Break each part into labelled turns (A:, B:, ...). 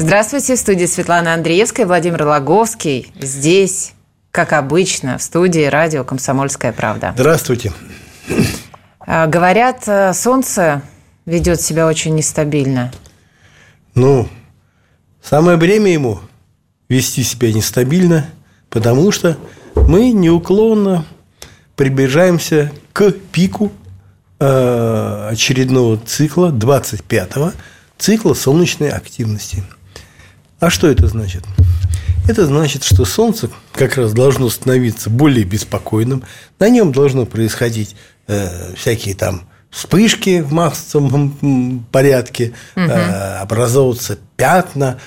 A: Здравствуйте, в студии Светлана Андреевская, Владимир Логовский. Здесь, как обычно, в студии радио «Комсомольская правда».
B: Здравствуйте.
A: А, говорят, э, солнце ведет себя очень нестабильно.
B: Ну, самое время ему вести себя нестабильно, потому что мы неуклонно приближаемся к пику э, очередного цикла, 25-го цикла солнечной активности – а что это значит? Это значит, что Солнце как раз должно становиться более беспокойным, на нем должно происходить э, всякие там вспышки в массовом порядке, угу. э, образовываться пятна,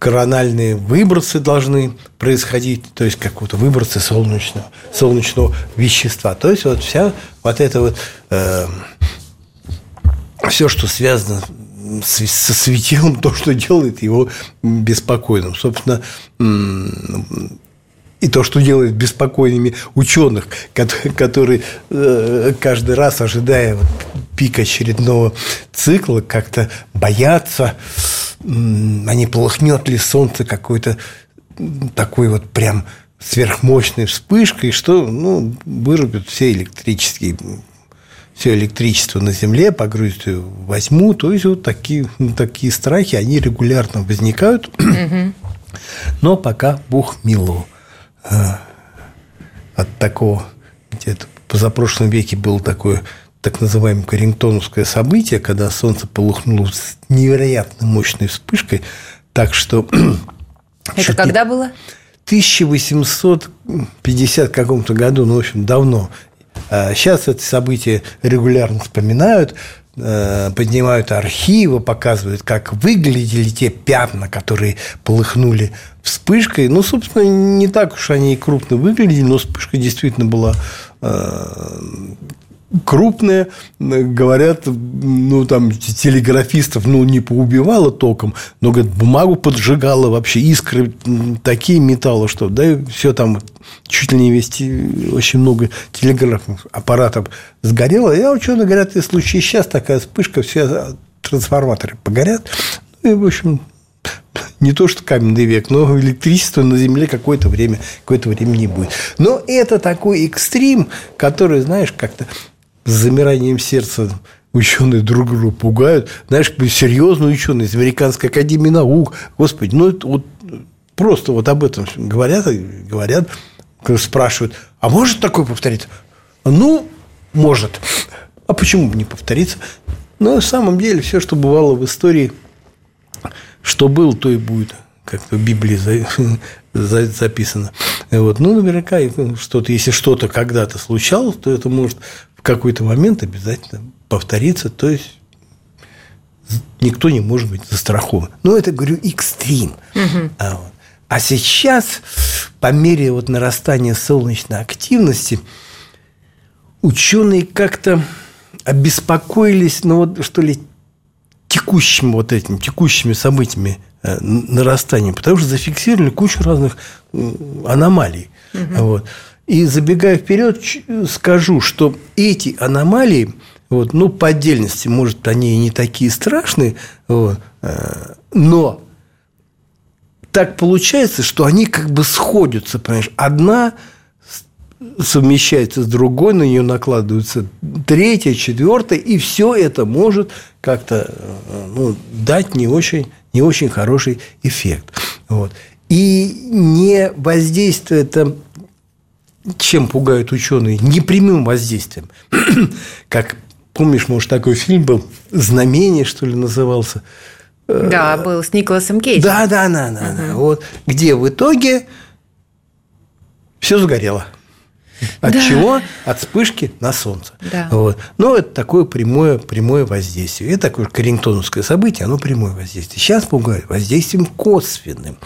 B: корональные выбросы должны происходить, то есть какого-то выбросы солнечного, солнечного вещества. То есть вот вся вот это вот э, все, что связано со светилом то, что делает его беспокойным. Собственно, и то, что делает беспокойными ученых, которые э, каждый раз, ожидая пик очередного цикла, как-то боятся, а не полыхнет ли солнце какой-то такой вот прям сверхмощной вспышкой, что ну, вырубят все электрические все электричество на Земле, погрузить возьму. То есть вот такие, такие страхи, они регулярно возникают. Но пока Бог мило. А, от такого, где-то в позапрошлом веке было такое так называемое Карингтоновское событие, когда Солнце полыхнуло с невероятно мощной вспышкой, так что...
A: Это когда было?
B: 1850 каком-то году, ну, в общем, давно. Сейчас а это событие регулярно вспоминают, э, поднимают архивы, показывают, как выглядели те пятна, которые полыхнули вспышкой. Ну, собственно, не так уж они и крупно выглядели, но вспышка действительно была э, крупные, говорят, ну, там, телеграфистов, ну, не поубивало током, но, говорят, бумагу поджигало вообще, искры такие металлы, что, да, и все там чуть ли не вести очень много телеграфных аппаратов сгорело. Я ученые говорят, если случае сейчас такая вспышка, все трансформаторы погорят. Ну, и, в общем, не то что каменный век, но электричество на Земле какое-то время, какое-то время не будет. Но это такой экстрим, который, знаешь, как-то с замиранием сердца ученые друг друга пугают. Знаешь, серьезные ученые из Американской академии наук. Господи, ну это вот просто вот об этом говорят, говорят, спрашивают, а может такое повториться? Ну, может. А почему бы не повториться? Но на самом деле все, что бывало в истории, что было, то и будет. Как в Библии записано. Вот. Ну, наверняка, что-то, если что-то когда-то случалось, то это может в какой-то момент обязательно повторится, то есть никто не может быть застрахован. Ну, это, говорю, экстрим. Угу. А, вот. а сейчас, по мере вот нарастания солнечной активности, ученые как-то обеспокоились, ну, вот, что ли, текущими вот этими, текущими событиями э, нарастания, потому что зафиксировали кучу разных аномалий. Угу. Вот. И забегая вперед, скажу, что эти аномалии, вот, ну, по отдельности, может, они и не такие страшные, вот, э, но так получается, что они как бы сходятся, понимаешь, одна совмещается с другой, на нее накладывается третья, четвертая, и все это может как-то э, ну, дать не очень, не очень хороший эффект. Вот. И не воздействует это чем пугают ученые? Непрямым воздействием. как, помнишь, может, такой фильм был «Знамение», что ли, назывался?
A: Да, был с Николасом Кейджем.
B: Да, да, да, да, угу. да. Вот, где в итоге все сгорело. От да. чего? От вспышки на Солнце. Да. Вот. Но это такое прямое, прямое воздействие. Это такое карингтоновское событие, оно прямое воздействие. Сейчас говорим воздействием косвенным.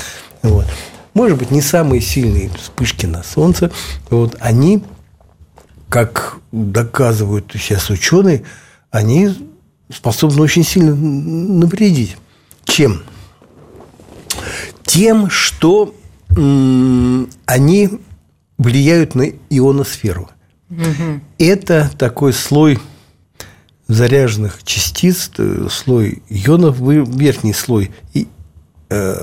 B: Вот. Может быть, не самые сильные вспышки на Солнце. Вот, они, как доказывают сейчас ученые, они способны очень сильно навредить. Чем? Тем, что они влияют на ионосферу. Угу. Это такой слой заряженных частиц, э, слой ионов, верхний слой э,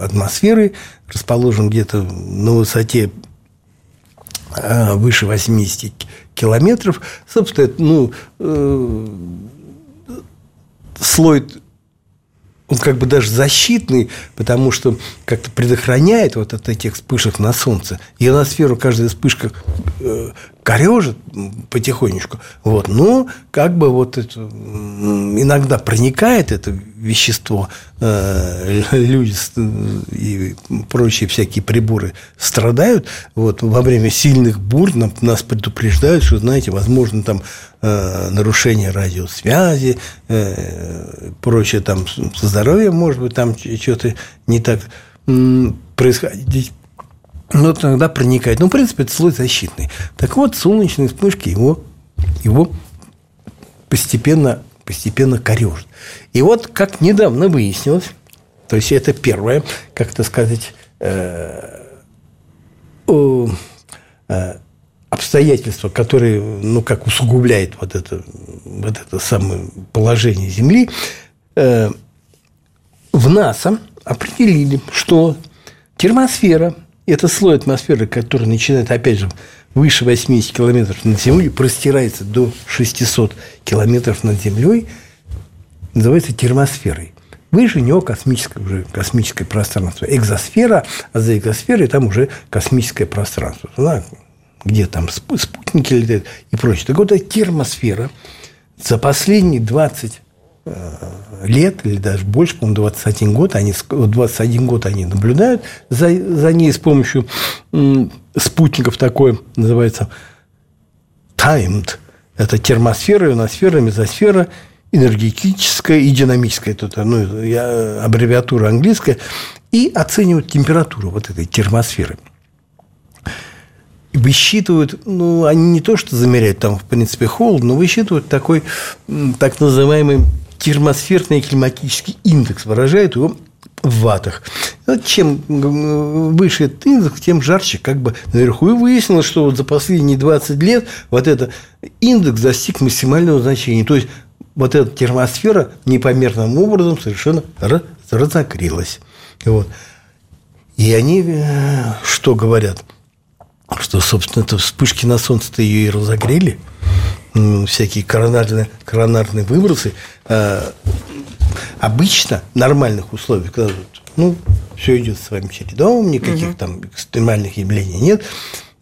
B: атмосферы расположен где-то на высоте э, выше 80 километров. Собственно, ну, э, слой он как бы даже защитный, потому что как-то предохраняет вот от этих вспышек на солнце. Ионосферу каждая вспышка э, корежит потихонечку. Вот. Но как бы вот это, иногда проникает это вещество, э, люди и прочие всякие приборы страдают. Вот. Во время сильных бурь нас предупреждают, что, знаете, возможно, там э, нарушение радиосвязи, прочее там со здоровьем, может быть, там что-то не так происходить но тогда проникает. Ну, в принципе, это слой защитный. Так вот, солнечные вспышки его, его постепенно, постепенно корежат. И вот, как недавно выяснилось, то есть это первое, как это сказать, э, э, обстоятельство, которое, ну, как усугубляет вот это, вот это самое положение Земли, э, в НАСА определили, что термосфера – это слой атмосферы, который начинает, опять же, выше 80 километров над Землей, простирается до 600 километров над Землей, называется термосферой. Выше него космическое, уже космическое пространство. Экзосфера, а за экзосферой там уже космическое пространство. Где там спутники летают и прочее. Так вот, эта термосфера за последние 20 Э, лет или даже больше, по-моему, 21 год, они, 21 год они наблюдают за, за ней с помощью спутников такой, называется timed. Это термосфера, ионосфера, мезосфера, энергетическая и динамическая. Это ну, я, аббревиатура английская. И оценивают температуру вот этой термосферы. Высчитывают, ну, они не то, что замеряют, там, в принципе, холод, но высчитывают такой так называемый термосферный климатический индекс, выражает его в ватах. Вот чем выше этот индекс, тем жарче как бы наверху. И выяснилось, что вот за последние 20 лет вот этот индекс достиг максимального значения. То есть, вот эта термосфера непомерным образом совершенно разогрелась. Вот. И они э, что говорят? Что, собственно, это вспышки на солнце-то ее и разогрели – всякие коронарные, коронарные выбросы, э, обычно в нормальных условиях, когда ну, все идет своим чередом, никаких угу. там экстремальных явлений нет,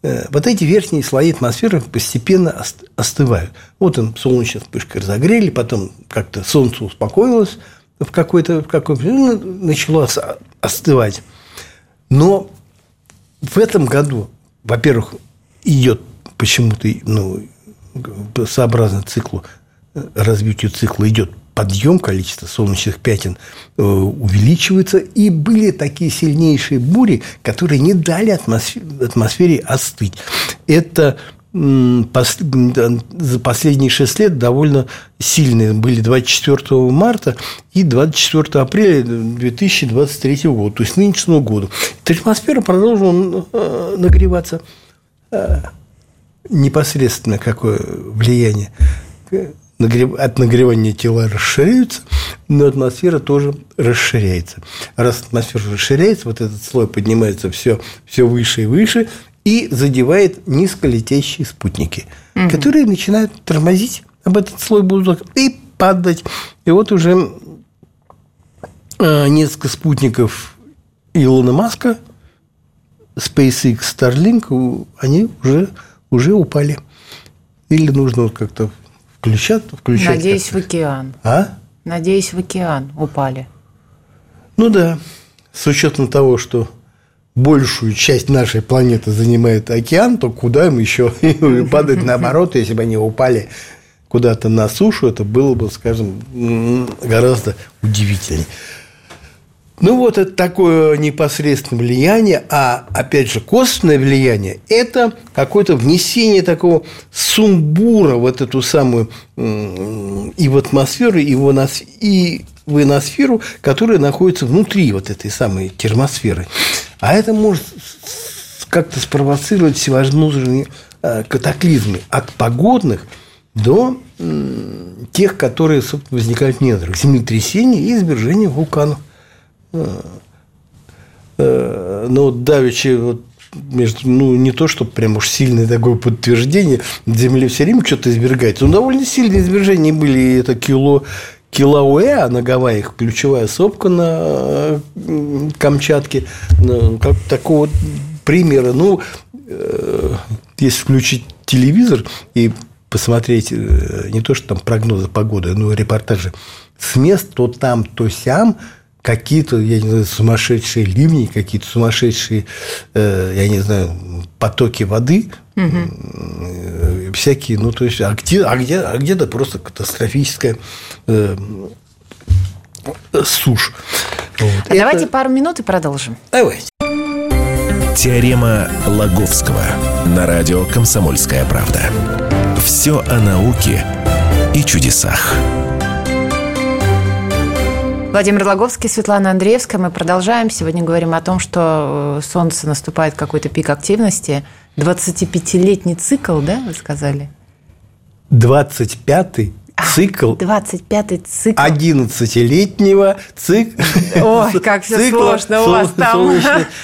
B: э, вот эти верхние слои атмосферы постепенно остывают. Вот им солнечная вспышка разогрели, потом как-то солнце успокоилось в какой-то в какой ну, начало остывать. Но в этом году, во-первых, идет почему-то ну, сообразно циклу, э, развитию цикла идет подъем количества солнечных пятен э, увеличивается, и были такие сильнейшие бури, которые не дали атмосфере, атмосфере остыть. Это за последние шесть лет довольно сильные были 24 марта и 24 апреля 2023 года, то есть нынешнего года. Атмосфера продолжила э, нагреваться непосредственно какое влияние от нагревания тела расширяются, но атмосфера тоже расширяется. Раз атмосфера расширяется, вот этот слой поднимается все, все выше и выше и задевает низколетящие спутники, угу. которые начинают тормозить об этот слой будут и падать. И вот уже э, несколько спутников Илона Маска, SpaceX, Starlink, они уже уже упали. Или нужно как-то включать, включать.
A: Надеюсь, в океан.
B: А?
A: Надеюсь, в океан упали.
B: Ну да. С учетом того, что большую часть нашей планеты занимает океан, то куда им еще падать наоборот, если бы они упали куда-то на сушу, это было бы, скажем, гораздо удивительнее. Ну, вот это такое непосредственное влияние, а, опять же, косвенное влияние – это какое-то внесение такого сумбура в эту самую и в атмосферу, и в, и в ионосферу, которая находится внутри вот этой самой термосферы. А это может как-то спровоцировать всевозможные э, катаклизмы от погодных до тех, которые возникают в недрах, землетрясения и извержения вулканов. Э, э, но давеча вот между, ну, не то, что прям уж сильное такое подтверждение, Земля все время что-то извергается. Но довольно сильные извержения были, это кило, Килауэ на Гавайях, ключевая сопка на Камчатке, как такого примера. Ну, э, если включить телевизор и посмотреть не то, что там прогнозы погоды, но репортажи с мест, то там, то сям – какие-то, я не знаю, сумасшедшие ливни, какие-то сумасшедшие, э, я не знаю, потоки воды, угу. всякие, ну, то есть, а где, а где, а где-то просто катастрофическая э, сушь.
A: Вот. А Это... Давайте пару минут и продолжим.
B: Давайте.
C: Теорема Лаговского на радио «Комсомольская правда». Все о науке и чудесах.
A: Владимир Логовский, Светлана Андреевская. Мы продолжаем. Сегодня говорим о том, что э, Солнце наступает какой-то пик активности. 25-летний цикл, да, вы сказали?
B: 25-й цикл.
A: 25-й цикл.
B: 11-летнего цикла.
A: Ой, как все сложно у вас там.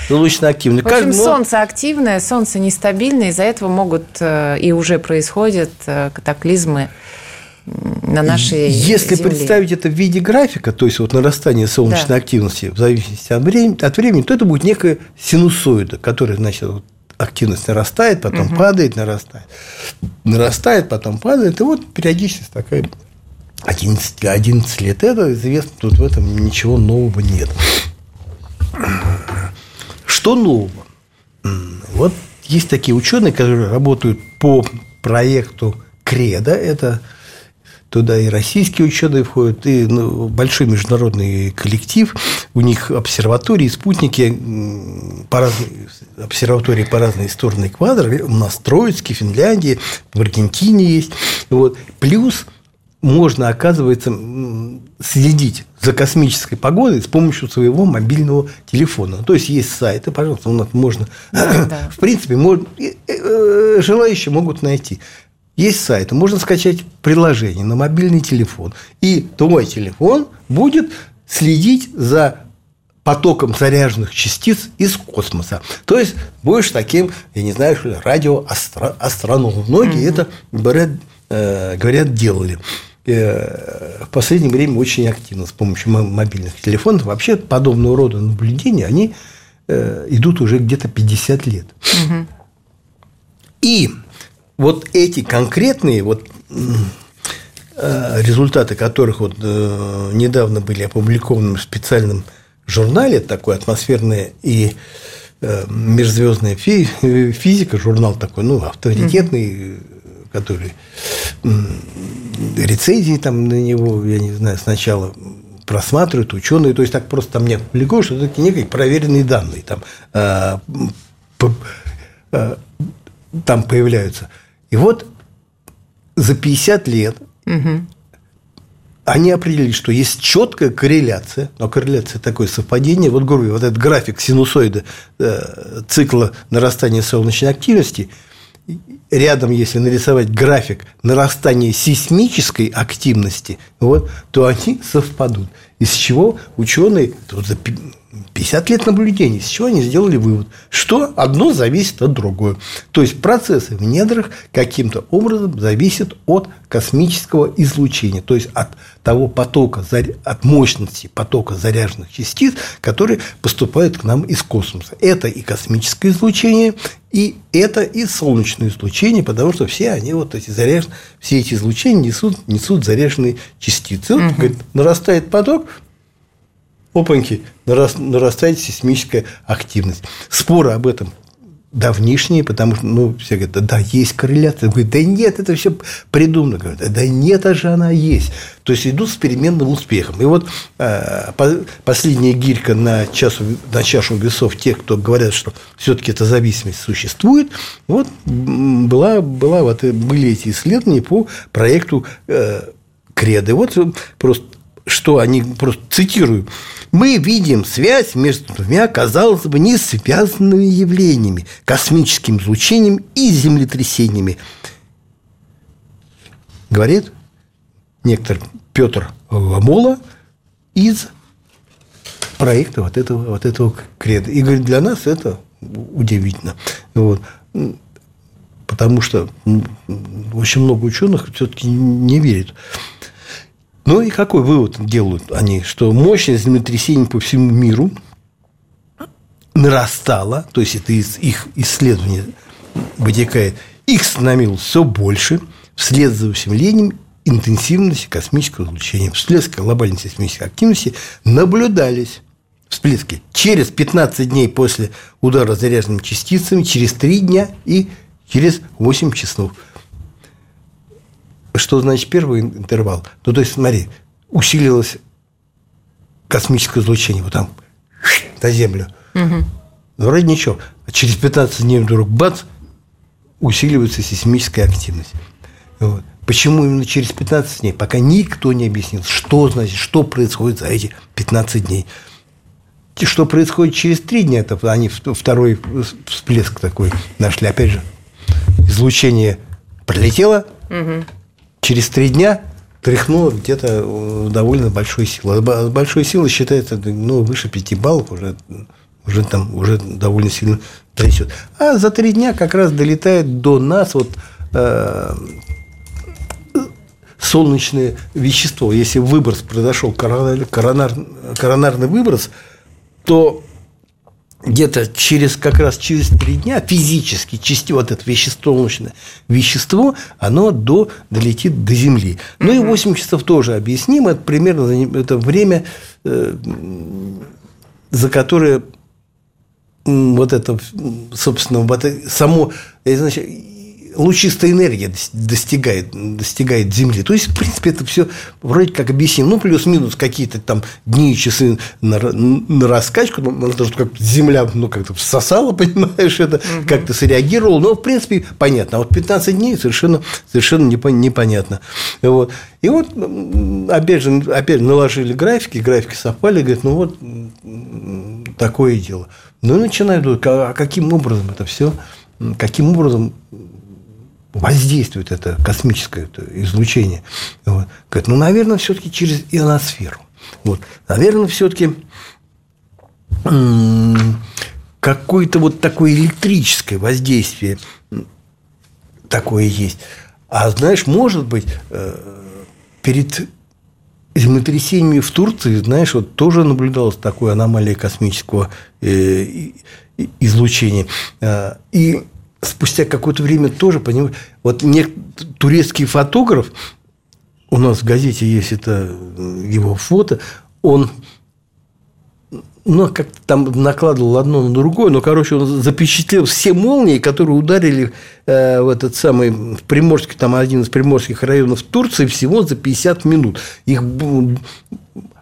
B: Солнечно активный.
A: В общем, солнце активное, солнце нестабильное, из-за этого могут э, и уже происходят э, катаклизмы на нашей
B: Если
A: Земле.
B: представить это в виде графика, то есть вот нарастание солнечной да. активности в зависимости от времени, от времени, то это будет некая синусоида, которая, значит, вот активность нарастает, потом угу. падает, нарастает, нарастает, потом падает, и вот периодичность такая 11, 11 лет. Это известно, тут в этом ничего нового нет. Что нового? Вот есть такие ученые, которые работают по проекту Креда, это Туда и российские ученые входят, и ну, большой международный коллектив. У них обсерватории, спутники по разной, обсерватории по разные стороны эквадора. У нас Троицкий, Финляндии, в Аргентине есть. Вот. Плюс можно, оказывается, следить за космической погодой с помощью своего мобильного телефона. То есть есть сайты, пожалуйста, можно, да. в принципе, можно, э, желающие могут найти. Есть сайт, можно скачать приложение на мобильный телефон, и твой телефон будет следить за потоком заряженных частиц из космоса. То есть будешь таким, я не знаю, что радиоастрономом. Многие mm-hmm. это говорят, э, говорят, делали. Э, в последнее время очень активно с помощью мобильных телефонов. Вообще подобного рода наблюдения, они э, идут уже где-то 50 лет. Угу. И вот эти конкретные вот э, результаты которых вот э, недавно были опубликованы в специальном журнале, такой атмосферная и э, межзвездная физика, журнал такой, ну, авторитетный, который рецензии там на него, я не знаю, сначала просматривают ученые, то есть так просто там не опубликуют, что это некие проверенные данные там, там появляются. И вот за 50 лет угу. они определили, что есть четкая корреляция, но корреляция такое совпадение, вот говорю, вот этот график синусоида э, цикла нарастания солнечной активности, рядом, если нарисовать график нарастания сейсмической активности, вот, то они совпадут. Из чего ученые 50 лет наблюдений, с чего они сделали вывод, что одно зависит от другого. То есть процессы в недрах каким-то образом зависят от космического излучения, то есть от того потока, от мощности потока заряженных частиц, которые поступают к нам из космоса. Это и космическое излучение, и это и солнечное излучение, потому что все они вот эти заряженные, все эти излучения несут, несут заряженные частицы. Вот, угу. говорит, нарастает поток, опаньки, нарастает сейсмическая активность. Споры об этом давнишние, потому что, ну, все говорят, да, есть корреляция. Говорят, да нет, это все придумано. Говорят, да нет, а же она есть. То есть идут с переменным успехом. И вот э, последняя гирька на, часу, на чашу весов тех, кто говорят, что все-таки эта зависимость существует, вот была, была, вот, были эти исследования по проекту э, Креды. Вот просто что они, просто цитирую, мы видим связь между двумя, казалось бы, не связанными явлениями – космическим излучением и землетрясениями. Говорит некоторый Петр Ламола из проекта вот этого, вот этого креда. И говорит, для нас это удивительно. Вот. Потому что очень много ученых все-таки не верят ну и какой вывод делают они? Что мощность землетрясений по всему миру нарастала, то есть это из их исследования вытекает, их становилось все больше вслед за усилением интенсивности космического излучения. Всплески глобальной сейсмической активности наблюдались всплески через 15 дней после удара заряженными частицами, через 3 дня и через 8 часов. Что значит первый интервал? Ну, то есть, смотри, усилилось космическое излучение вот там на Землю. Угу. Вроде ничего. А через 15 дней вдруг бац, усиливается сейсмическая активность. Вот. Почему именно через 15 дней? Пока никто не объяснил, что значит, что происходит за эти 15 дней. Что происходит через 3 дня, это они второй всплеск такой нашли. Опять же, излучение пролетело, угу через три дня тряхнуло где-то э, довольно большой силой. Большой силой считается ну, выше 5 баллов уже, уже там уже довольно сильно трясет. А за три дня как раз долетает до нас вот э, солнечное вещество. Если выброс произошел, коронар, коронарный выброс, то где-то через как раз через три дня физически части вот это вещество солнечное вещество оно до долетит до земли. Ну и 8 часов тоже объяснимо это примерно это время э, за которое вот это собственно вот само значит лучистая энергия достигает, достигает Земли. То есть, в принципе, это все вроде как объяснимо. Ну, плюс-минус какие-то там дни и часы на, на раскачку. Ну, надо, как Земля ну, как-то всосала, понимаешь, это угу. как-то среагировала. Но, в принципе, понятно. А вот 15 дней совершенно, совершенно непонятно. Вот. И вот, опять же, опять наложили графики, графики совпали, говорят, ну вот такое дело. Ну, и начинают, а каким образом это все, каким образом воздействует это космическое это излучение. Вот. Говорит, ну, наверное, все-таки через ионосферу. Вот. Наверное, все-таки какое-то вот такое электрическое воздействие такое есть. А знаешь, может быть, э, перед землетрясениями в Турции, знаешь, вот тоже наблюдалась такое аномалия космического э, излучения. Э, и спустя какое-то время тоже понимаю, вот не, турецкий фотограф, у нас в газете есть это его фото, он ну, как-то там накладывал одно на другое, но, короче, он запечатлел все молнии, которые ударили э, в этот самый в Приморске, там один из приморских районов Турции всего за 50 минут. Их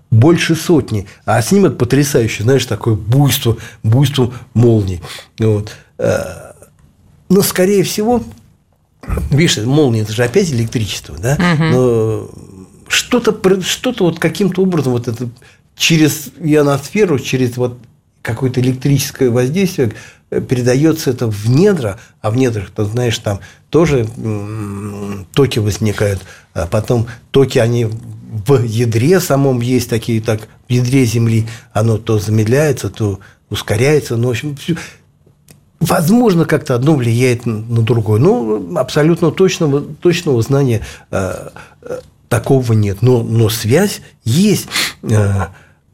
B: больше сотни. А снимок потрясающий, знаешь, такое буйство, буйство молний. Вот. Но, скорее всего, видишь, молния – это же опять электричество, да? Угу. Но что-то, что-то вот каким-то образом вот это через ионосферу, через вот какое-то электрическое воздействие э, передается это в недра, а в недрах, ты знаешь, там тоже токи возникают, а потом токи, они в ядре самом есть такие, так, в ядре Земли оно то замедляется, то ускоряется, ну, в общем, Возможно, как-то одно влияет на другое. Ну, абсолютно точного, точного знания э, э, такого нет. Но, но связь есть. Э,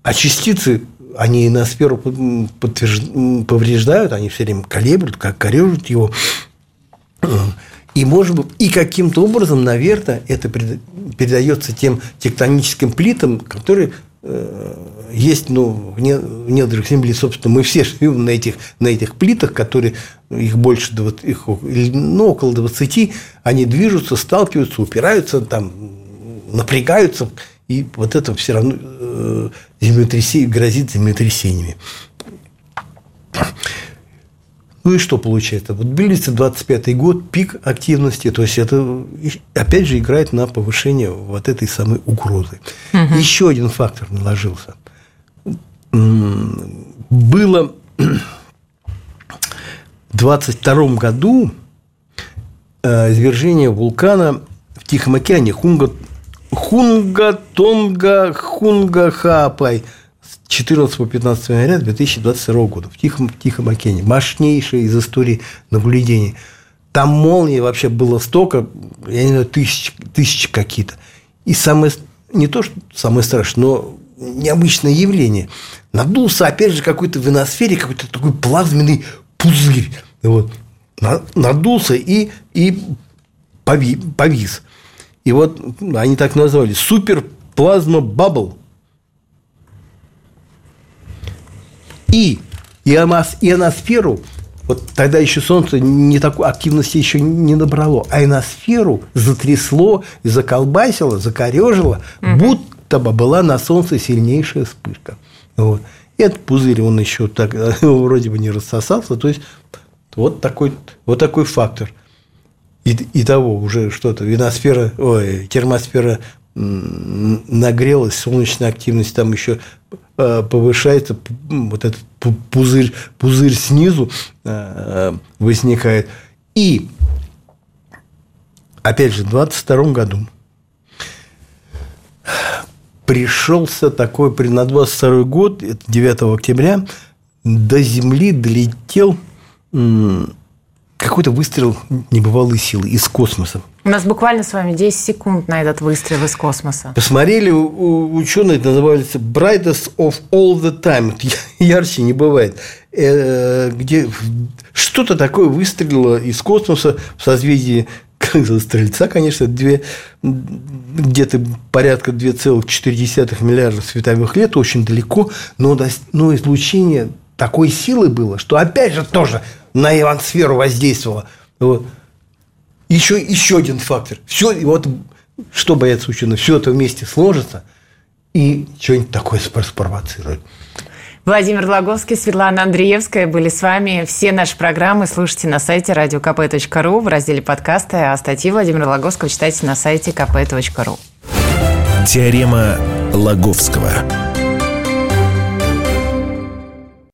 B: а частицы, они и подтвержд... повреждают, они все время колеблют, как корежат его. И, может быть, и каким-то образом, наверное, это передается тем тектоническим плитам, которые есть, ну, в недрах земли, собственно, мы все живем на этих, на этих плитах, которые, их больше, их, ну, около 20, они движутся, сталкиваются, упираются, там, напрягаются, и вот это все равно э, землетрясение, грозит землетрясениями. Ну и что получается? Вот близится 25 год, пик активности, то есть это опять же играет на повышение вот этой самой угрозы. Угу. Еще один фактор наложился. Было в 22 году э, извержение вулкана в Тихом океане Хунга, Хунга Тонга Хунга Хапай – 14 по 15 января 2022 года в Тихом, Тихом океане. Мощнейшая из истории наблюдений. Там молнии вообще было столько, я не знаю, тысяч, тысячи какие-то. И самое, не то, что самое страшное, но необычное явление. Надулся, опять же, какой-то в иносфере, какой-то такой плазменный пузырь. Вот. Надулся и, и повис. И вот они так назвали. Супер плазма бабл. И ионосферу, вот тогда еще Солнце не такой активности еще не набрало, а ионосферу затрясло, заколбасило, закорежило, угу. будто бы была на Солнце сильнейшая вспышка. Вот. И этот пузырь, он еще так вроде бы не рассосался. То есть, вот такой, вот такой фактор. И, и того уже что-то, виносфера, ой, термосфера нагрелась, солнечная активность там еще повышается, вот этот пузырь, пузырь снизу э, возникает. И, опять же, в 22 году пришелся такой, на 22 год, это 9 октября, до Земли долетел какой-то выстрел небывалой силы из космоса.
A: У нас буквально с вами 10 секунд на этот выстрел из космоса.
B: Посмотрели, ученые, это называется brightest of all the time. Ярче не бывает. Э, где что-то такое выстрелило из космоса в созвездии Стрельца, конечно, две, где-то порядка 2,4 миллиарда световых лет, очень далеко, но, но излучение такой силы было, что опять же тоже на ионосферу воздействовало. Вот. Еще, еще один фактор. Все, и вот что боятся ученые, все это вместе сложится и что-нибудь такое спровоцирует.
A: Владимир Логовский, Светлана Андреевская были с вами. Все наши программы слушайте на сайте radiokp.ru в разделе подкасты, а статьи Владимира Логовского читайте на сайте kp.ru.
C: Теорема Логовского.